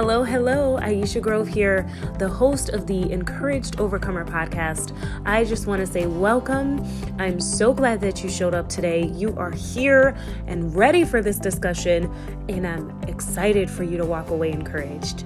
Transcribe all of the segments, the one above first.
Hello, hello, Iesha Grove here, the host of the Encouraged Overcomer podcast. I just want to say welcome. I'm so glad that you showed up today. You are here and ready for this discussion, and I'm excited for you to walk away encouraged.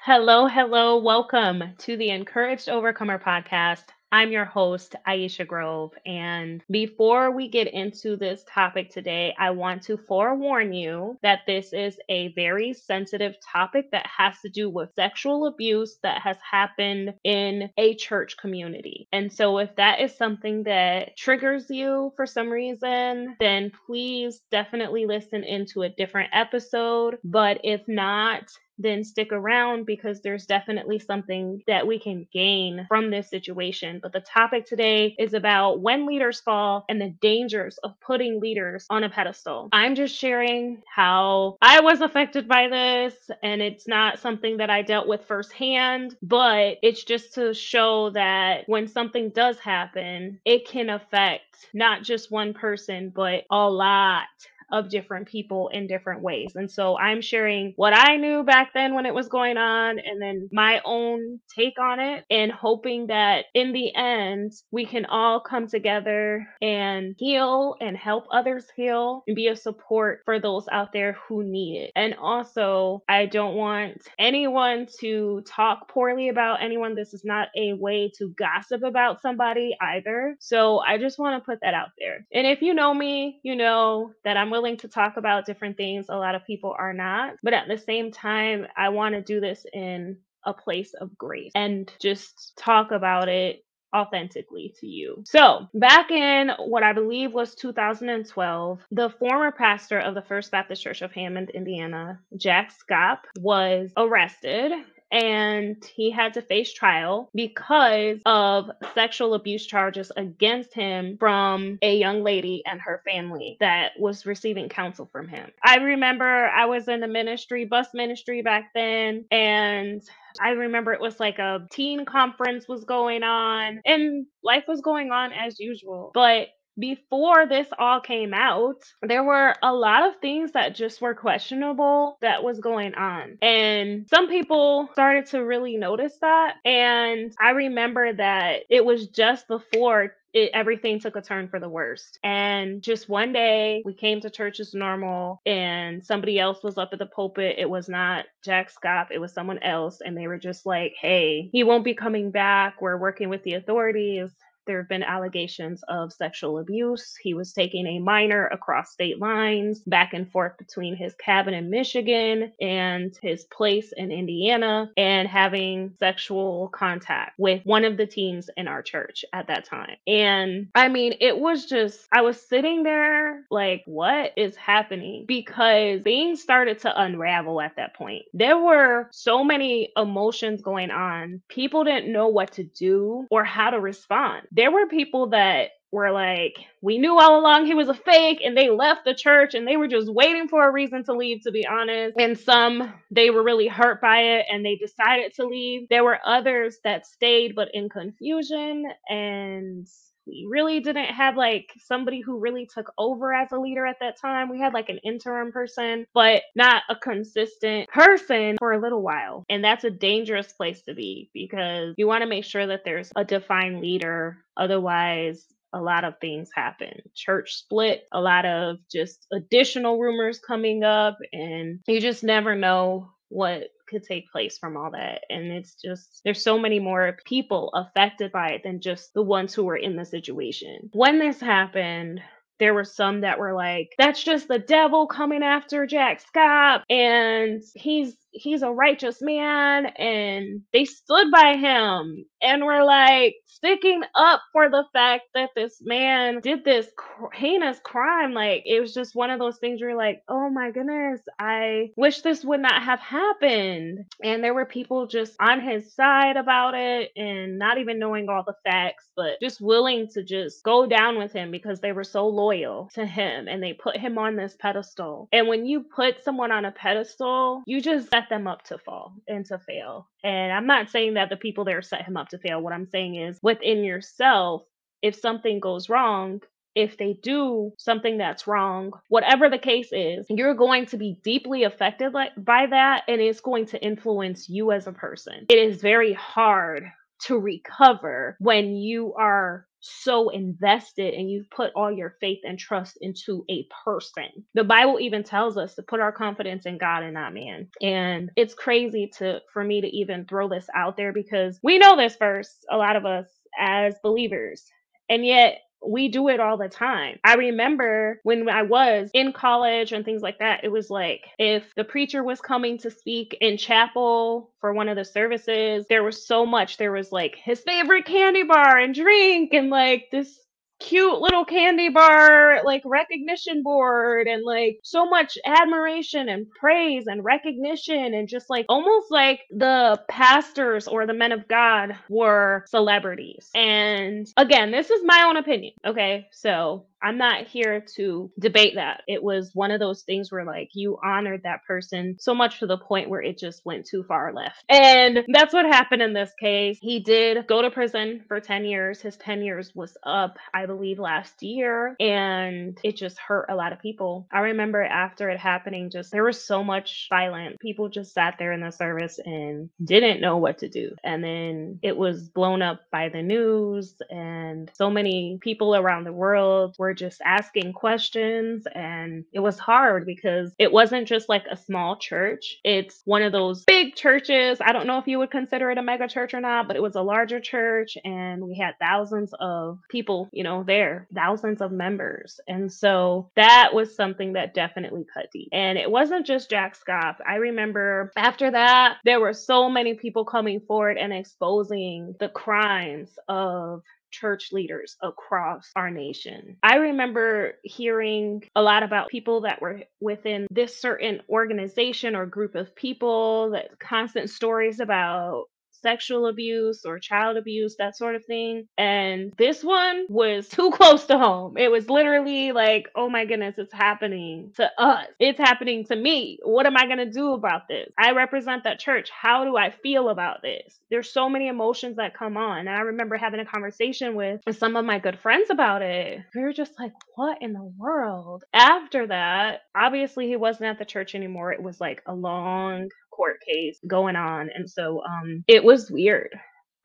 Hello, hello, welcome to the Encouraged Overcomer podcast. I'm your host, Iesha Grove. And before we get into this topic today, I want to forewarn you that this is a very sensitive topic that has to do with sexual abuse that has happened in a church community. And so, if that is something that triggers you for some reason, then please definitely listen into a different episode. But if not, then stick around because there's definitely something that we can gain from this situation. But the topic today is about when leaders fall and the dangers of putting leaders on a pedestal. I'm just sharing how I was affected by this, and it's not something that I dealt with firsthand, but it's just to show that when something does happen, it can affect not just one person, but a lot of different people in different ways. And so I'm sharing what I knew back then when it was going on and then my own take on it and hoping that in the end we can all come together and heal and help others heal and be a support for those out there who need it. And also, I don't want anyone to talk poorly about anyone. This is not a way to gossip about somebody either. So I just want to put that out there. And if you know me, you know that I'm willing to talk about different things. A lot of people are not. But at the same time, I want to do this in a place of grace and just talk about it authentically to you. So, back in what I believe was 2012, the former pastor of the First Baptist Church of Hammond, Indiana, Jack Schaap, was arrested and he had to face trial because of sexual abuse charges against him from a young lady and her family that was receiving counsel from him. I remember I was in the ministry, bus ministry back then, and I remember it was like a teen conference was going on and life was going on as usual. But before this all came out, there were a lot of things that just were questionable that was going on. And some people started to really notice that. And I remember that it was just before it, everything took a turn for the worst. And just one day, we came to church as normal, and somebody else was up at the pulpit. It was not Jack Schaap, it was someone else. And they were just like, hey, he won't be coming back. We're working with the authorities. There have been allegations of sexual abuse. He was taking a minor across state lines, back and forth between his cabin in Michigan and his place in Indiana, and having sexual contact with one of the teens in our church at that time. And I mean, it was just, I was sitting there like, what is happening? Because things started to unravel at that point. There were so many emotions going on. People didn't know what to do or how to respond there were people that were like, we knew all along he was a fake, and they left the church and they were just waiting for a reason to leave, to be honest. And some, they were really hurt by it and they decided to leave. There were others that stayed, but in confusion and we really didn't have like somebody who really took over as a leader at that time. We had like an interim person, but not a consistent person for a little while. And that's a dangerous place to be because you want to make sure that there's a defined leader. Otherwise, a lot of things happen. Church split, a lot of just additional rumors coming up, and you just never know what could take place from all that. And it's just, there's so many more people affected by it than just the ones who were in the situation. When this happened, there were some that were like, that's just the devil coming after Jack Schaap, and he's he's a righteous man and they stood by him and were like sticking up for the fact that this man did this heinous crime. Like it was just one of those things where you're like oh my goodness i wish this would not have happened. And there were people just on his side about it and not even knowing all the facts but just willing to just go down with him because they were so loyal to him and they put him on this pedestal. And when you put someone on a pedestal you just set them up to fall and to fail. And I'm not saying that the people there set him up to fail. What I'm saying is within yourself, if something goes wrong, if they do something that's wrong, whatever the case is, you're going to be deeply affected by that and it's going to influence you as a person. It is very hard to recover when you are so invested and you've put all your faith and trust into a person. The Bible even tells us to put our confidence in God and not man. And it's crazy to for me to even throw this out there because we know this verse, a lot of us as believers. And yet we do it all the time. I remember when I was in college and things like that, it was like if the preacher was coming to speak in chapel for one of the services, there was so much. There was like his favorite candy bar and drink and like this cute little candy bar like recognition board and like so much admiration and praise and recognition and just like almost like the pastors or the men of God were celebrities. And again, this is my own opinion. Okay. So I'm not here to debate that. It was one of those things where like you honored that person so much to the point where it just went too far left. And that's what happened in this case. He did go to prison for 10 years. His 10 years was up, I believe, last year. And it just hurt a lot of people. I remember after it happening, just there was so much violence. People just sat there in the service and didn't know what to do. And then it was blown up by the news, and so many people around the world were were just asking questions and it was hard because it wasn't just like a small church. It's one of those big churches. I don't know if you would consider it a mega church or not, but it was a larger church and we had thousands of people, you know, there, thousands of members. And so that was something that definitely cut deep. And it wasn't just Jack Schaap. I remember after that, there were so many people coming forward and exposing the crimes of church leaders across our nation. I remember hearing a lot about people that were within this certain organization or group of people that constant stories about sexual abuse or child abuse, that sort of thing. And this one was too close to home. It was literally like, oh my goodness, it's happening to us. It's happening to me. What am I going to do about this? I represent that church. How do I feel about this? There's so many emotions that come on. And I remember having a conversation with some of my good friends about it. We were just like, what in the world? After that, obviously he wasn't at the church anymore. It was like a long court case going on. And so um it was weird.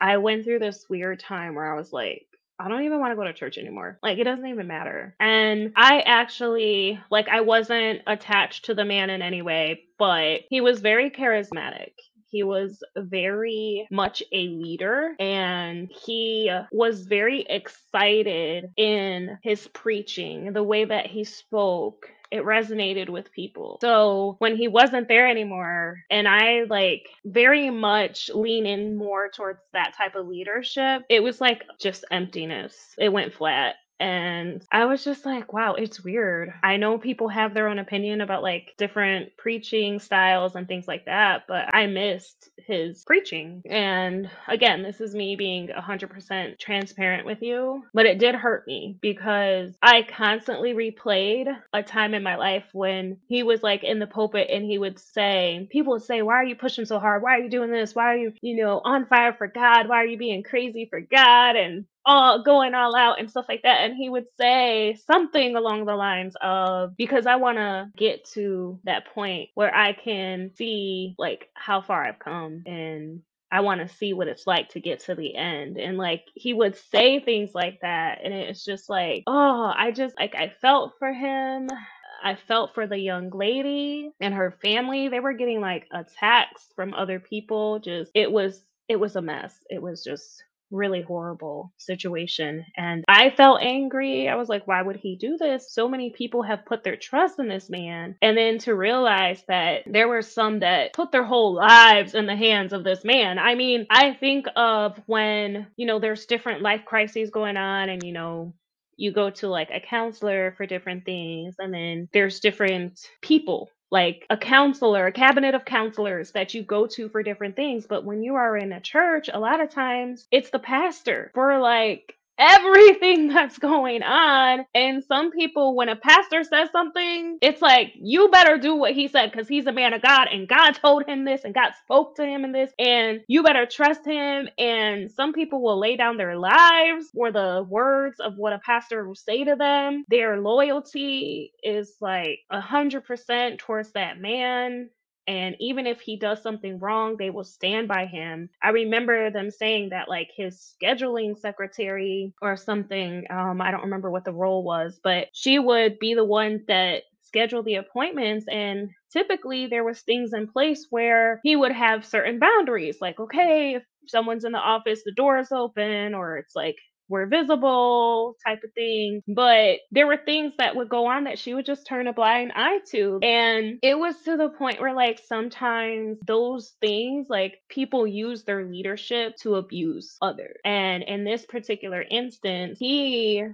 I went through this weird time where I was like, I don't even want to go to church anymore. Like, it doesn't even matter. And I actually, like, I wasn't attached to the man in any way, but he was very charismatic. He was very much a leader and he was very excited in his preaching, the way that he spoke it resonated with people. So when he wasn't there anymore, and I like very much lean in more towards that type of leadership, it was like just emptiness. It went flat. And I was just like, wow, it's weird. I know people have their own opinion about like different preaching styles and things like that, but I missed his preaching. And again, this is me being 100% transparent with you, but it did hurt me because I constantly replayed a time in my life when he was like in the pulpit and he would say, people would say, Why are you pushing so hard? Why are you doing this? Why are you, you know, on fire for God? Why are you being crazy for God? And all going all out and stuff like that. And he would say something along the lines of, because I want to get to that point where I can see like how far I've come and I want to see what it's like to get to the end. And like he would say things like that. And it's just like, oh, I just like, I felt for him. I felt for the young lady and her family. They were getting like attacks from other people. Just, it was, it was a mess. It was just really horrible situation. And I felt angry. I was like, why would he do this? So many people have put their trust in this man. And then to realize that there were some that put their whole lives in the hands of this man. I mean, I think of when, you know, there's different life crises going on and, you know, you go to like a counselor for different things and then there's different people like a counselor, a cabinet of counselors that you go to for different things. But when you are in a church, a lot of times it's the pastor for like everything that's going on. And some people, when a pastor says something, it's like, you better do what he said because he's a man of God and God told him this and God spoke to him in this and you better trust him. And some people will lay down their lives for the words of what a pastor will say to them. Their loyalty is like a hundred percent towards that man and even if he does something wrong they will stand by him. I remember them saying that like his scheduling secretary or something um i don't remember what the role was but she would be the one that scheduled the appointments and typically there was things in place where he would have certain boundaries like okay if someone's in the office the door is open or it's like were visible type of thing. But there were things that would go on that she would just turn a blind eye to. And it was to the point where, like, sometimes those things, like, people use their leadership to abuse others. And in this particular instance, he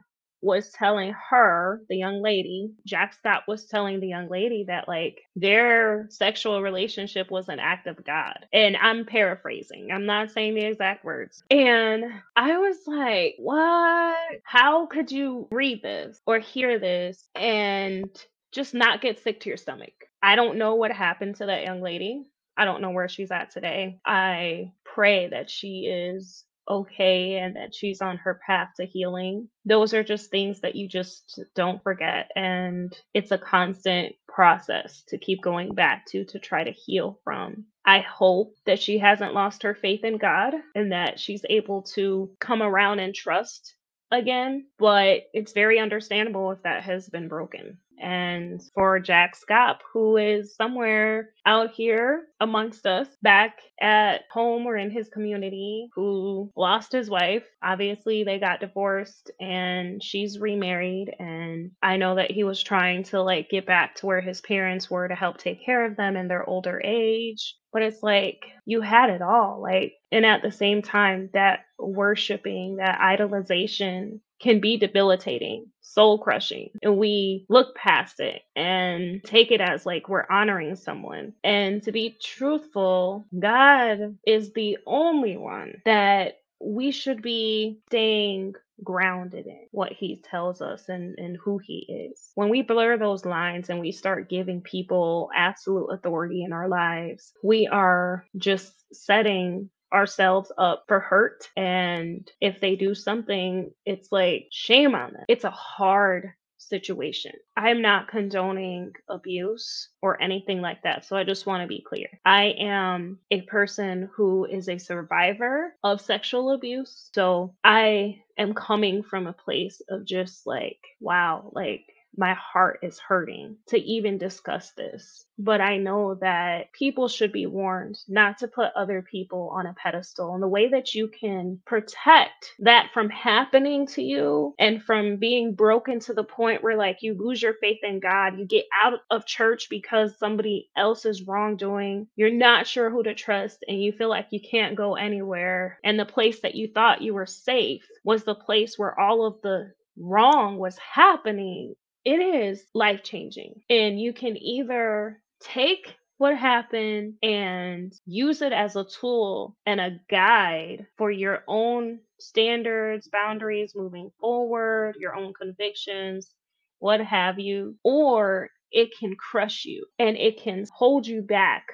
was telling her, the young lady, Jack Schaap was telling the young lady that like their sexual relationship was an act of God. And I'm paraphrasing, I'm not saying the exact words. And I was like, what? How could you read this or hear this and just not get sick to your stomach? I don't know what happened to that young lady. I don't know where she's at today. I pray that she is okay and that she's on her path to healing. Those are just things that you just don't forget. And it's a constant process to keep going back to to try to heal from. I hope that she hasn't lost her faith in God and that she's able to come around and trust again, but it's very understandable if that has been broken and for Jack Schaap, who is somewhere out here amongst us, back at home or in his community, who lost his wife. Obviously, they got divorced and she's remarried. And I know that he was trying to like get back to where his parents were to help take care of them in their older age. But it's like you had it all. Like, and at the same time, that worshiping, that idolization can be debilitating, soul crushing. And we look past it and take it as like we're honoring someone. And to be truthful, God is the only one that we should be staying grounded in what he tells us and, and who he is. When we blur those lines and we start giving people absolute authority in our lives, we are just setting ourselves up for hurt. And if they do something, it's like shame on them. It's a hard situation. I'm not condoning abuse or anything like that. So I just want to be clear. I am a person who is a survivor of sexual abuse. So I am coming from a place of just like, wow, like my heart is hurting to even discuss this. But I know that people should be warned not to put other people on a pedestal. And the way that you can protect that from happening to you and from being broken to the point where, like, you lose your faith in God, you get out of church because somebody else is wrongdoing, you're not sure who to trust, and you feel like you can't go anywhere. And the place that you thought you were safe was the place where all of the wrong was happening it is life changing. And you can either take what happened and use it as a tool and a guide for your own standards, boundaries moving forward, your own convictions, what have you, or it can crush you and it can hold you back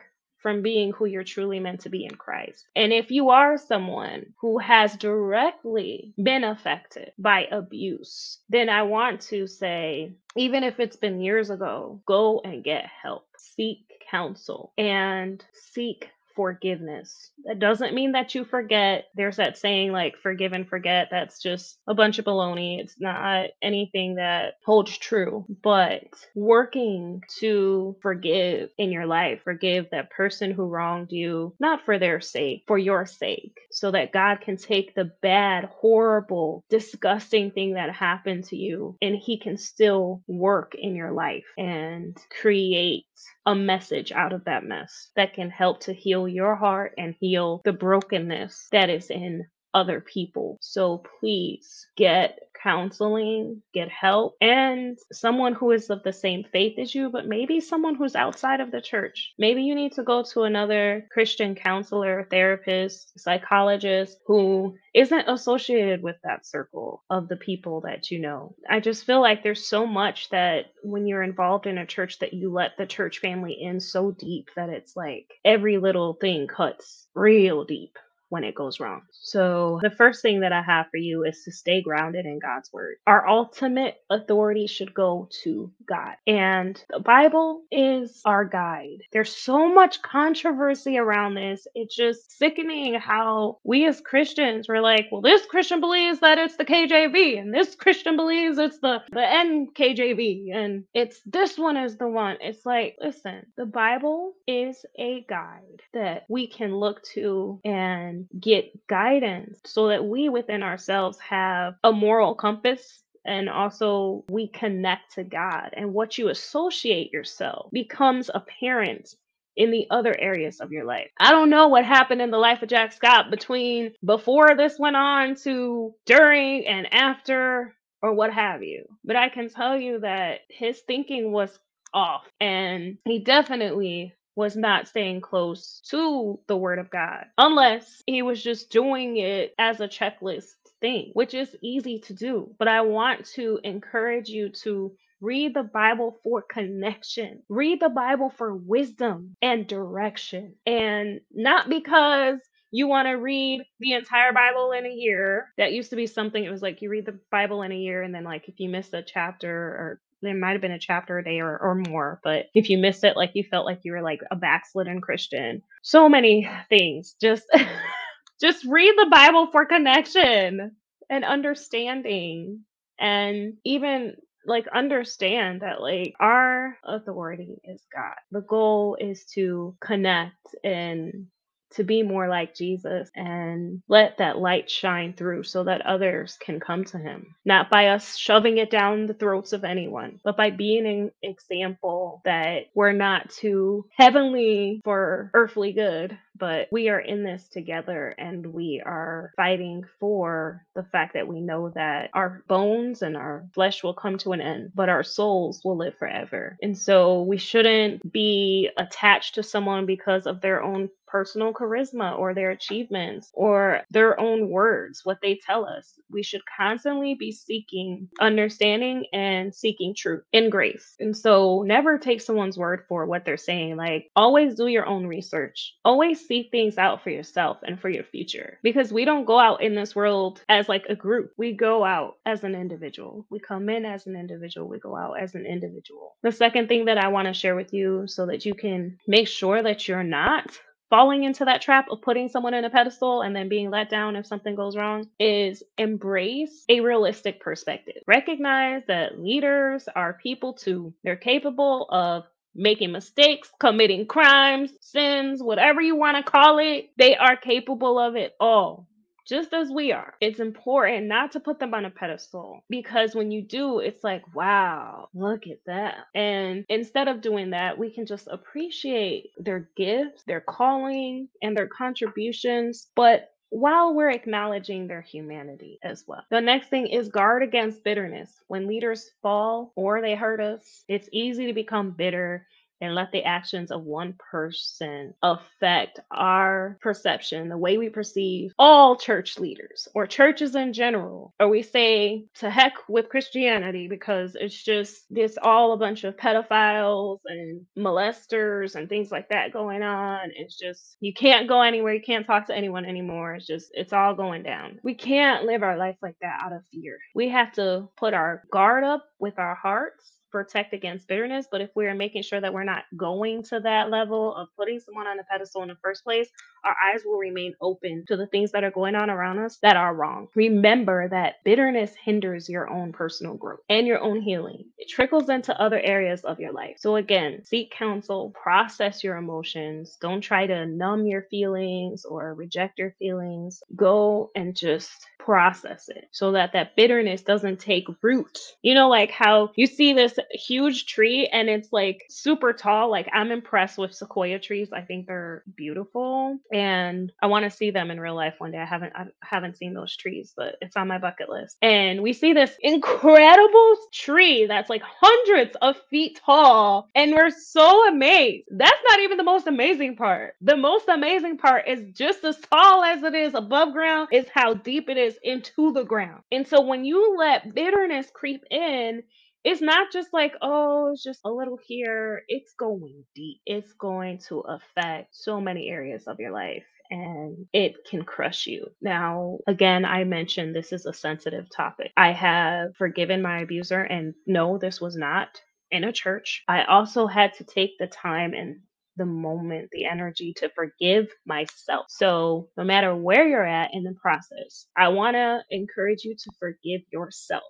from being who you're truly meant to be in Christ. And if you are someone who has directly been affected by abuse, then I want to say, even if it's been years ago, go and get help. Seek counsel and seek forgiveness. That doesn't mean that you forget. There's that saying like forgive and forget. That's just a bunch of baloney. It's not anything that holds true. But working to forgive in your life, forgive that person who wronged you, not for their sake, for your sake, so that God can take the bad, horrible, disgusting thing that happened to you and He can still work in your life and create a message out of that mess that can help to heal your heart and heal the brokenness that is in other people. So please get counseling, get help, and someone who is of the same faith as you, but maybe someone who's outside of the church. Maybe you need to go to another Christian counselor, therapist, psychologist who isn't associated with that circle of the people that you know. I just feel like there's so much that when you're involved in a church that you let the church family in so deep that it's like every little thing cuts real deep when it goes wrong. So, the first thing that I have for you is to stay grounded in God's word. Our ultimate authority should go to God, and the Bible is our guide. There's so much controversy around this. It's just sickening how we as Christians were like, well, this Christian believes that it's the KJV, and this Christian believes it's the, the NKJV, and it's this one is the one. It's like, listen, the Bible is a guide that we can look to and get guidance so that we within ourselves have a moral compass and also we connect to God and what you associate yourself becomes apparent in the other areas of your life. I don't know what happened in the life of Jack Schaap between before this went on to during and after or what have you. But I can tell you that his thinking was off and he definitely was not staying close to the word of God unless he was just doing it as a checklist thing, which is easy to do. But I want to encourage you to read the Bible for connection, read the Bible for wisdom and direction, and not because you want to read the entire Bible in a year. That used to be something, it was like you read the Bible in a year, and then, like, if you miss a chapter or there might have been a chapter a day or, or more, but if you missed it, like you felt like you were like a backslidden Christian. So many things. Just just read the Bible for connection and understanding. And even like understand that like our authority is God. The goal is to connect and to be more like Jesus and let that light shine through so that others can come to him. Not by us shoving it down the throats of anyone, but by being an example that we're not too heavenly for earthly good, but we are in this together and we are fighting for the fact that we know that our bones and our flesh will come to an end, but our souls will live forever. And so we shouldn't be attached to someone because of their own personal charisma or their achievements or their own words, what they tell us. We should constantly be seeking understanding and seeking truth in grace. And so never take someone's word for what they're saying. Like always do your own research. Always see things out for yourself and for your future because we don't go out in this world as like a group. We go out as an individual. We come in as an individual. We go out as an individual. The second thing that I want to share with you so that you can make sure that you're not falling into that trap of putting someone in a pedestal and then being let down if something goes wrong is embrace a realistic perspective. Recognize that leaders are people too. They're capable of making mistakes, committing crimes, sins, whatever you want to call it. They are capable of it all just as we are. It's important not to put them on a pedestal because when you do, it's like, wow, look at that. And instead of doing that, we can just appreciate their gifts, their calling, and their contributions, but while we're acknowledging their humanity as well. The next thing is guard against bitterness. When leaders fall or they hurt us, it's easy to become bitter and let the actions of one person affect our perception, the way we perceive all church leaders or churches in general. Or we say to heck with Christianity because it's just this all a bunch of pedophiles and molesters and things like that going on. It's just you can't go anywhere, you can't talk to anyone anymore. It's just it's all going down. We can't live our life like that out of fear. We have to put our guard up with our hearts protect against bitterness. But if we're making sure that we're not going to that level of putting someone on a pedestal in the first place, our eyes will remain open to the things that are going on around us that are wrong. Remember that bitterness hinders your own personal growth and your own healing. It trickles into other areas of your life. So, again, seek counsel, process your emotions. Don't try to numb your feelings or reject your feelings. Go and just process it so that that bitterness doesn't take root. You know, like how you see this huge tree and it's like super tall. Like I'm impressed with sequoia trees. I think they're beautiful and I want to see them in real life one day. I haven't I haven't seen those trees, but it's on my bucket list. And we see this incredible tree that's like hundreds of feet tall and we're so amazed. That's not even the most amazing part. The most amazing part is just as tall as it is above ground is how deep it is into the ground. And so when you let bitterness creep in, it's not just like, oh, it's just a little here. It's going deep. It's going to affect so many areas of your life and it can crush you. Now, again, I mentioned this is a sensitive topic. I have forgiven my abuser, and no, this was not in a church. I also had to take the time and the moment, the energy to forgive myself. So, no matter where you're at in the process, I want to encourage you to forgive yourself.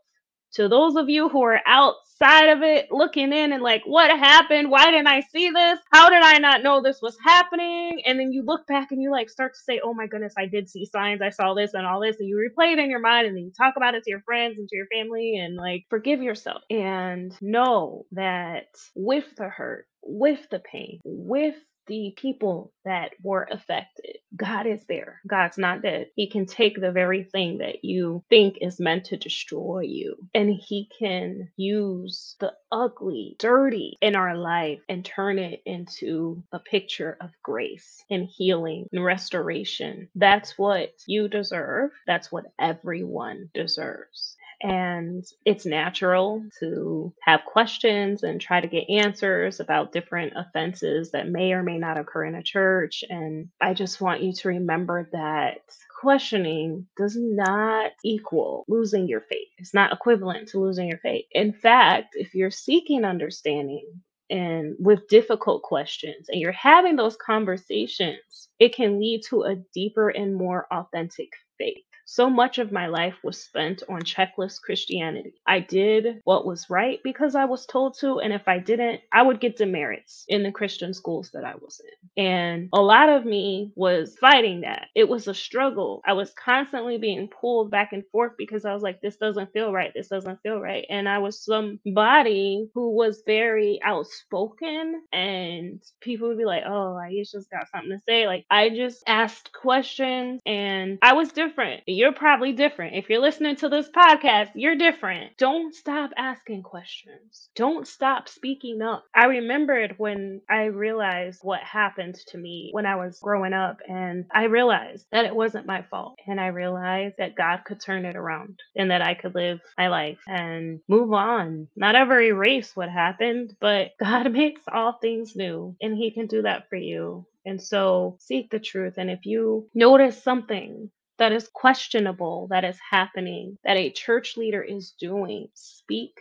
To those of you who are outside of it, looking in and like, what happened? Why didn't I see this? How did I not know this was happening? And then you look back and you like start to say, oh my goodness, I did see signs. I saw this and all this. And you replay it in your mind and then you talk about it to your friends and to your family and like forgive yourself and know that with the hurt, with the pain, with the people that were affected. God is there. God's not dead. He can take the very thing that you think is meant to destroy you and he can use the ugly, dirty in our life and turn it into a picture of grace and healing and restoration. That's what you deserve. That's what everyone deserves and it's natural to have questions and try to get answers about different offenses that may or may not occur in a church. And I just want you to remember that questioning does not equal losing your faith. It's not equivalent to losing your faith. In fact, if you're seeking understanding, and with difficult questions and you're having those conversations, it can lead to a deeper and more authentic faith. So much of my life was spent on checklist Christianity. I did what was right because I was told to, and if I didn't, I would get demerits in the Christian schools that I was in. And a lot of me was fighting that. It was a struggle. I was constantly being pulled back and forth because I was like, this doesn't feel right. This doesn't feel right. And I was somebody who was very outspoken, and people would be like, oh, Iesha's got something to say. Like, I just asked questions, and I was different you're probably different. If you're listening to this podcast, you're different. Don't stop asking questions. Don't stop speaking up. I remembered when I realized what happened to me when I was growing up, and I realized that it wasn't my fault. And I realized that God could turn it around and that I could live my life and move on. Not ever erase what happened, but God makes all things new, and He can do that for you. And so seek the truth. And if you notice something that is questionable that is happening, that a church leader is doing, speak.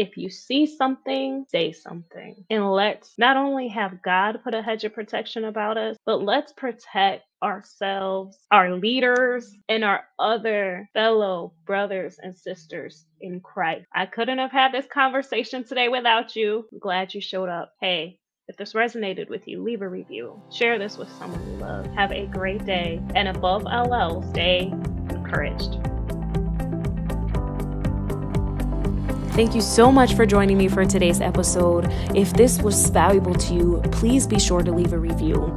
If you see something, say something. And let's not only have God put a hedge of protection about us, but let's protect ourselves, our leaders, and our other fellow brothers and sisters in Christ. I couldn't have had this conversation today without you. I'm glad you showed up. Hey, if this resonated with you, leave a review. Share this with someone you love. Have a great day. And above all else, stay encouraged. Thank you so much for joining me for today's episode. If this was valuable to you, please be sure to leave a review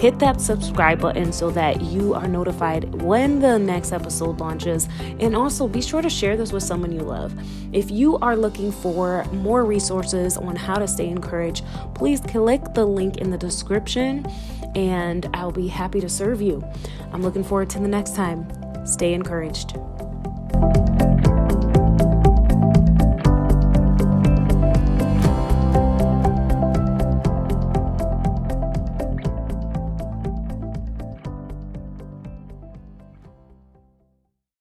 hit that subscribe button so that you are notified when the next episode launches. And also be sure to share this with someone you love. If you are looking for more resources on how to stay encouraged, please click the link in the description and I'll be happy to serve you. I'm looking forward to the next time. Stay encouraged.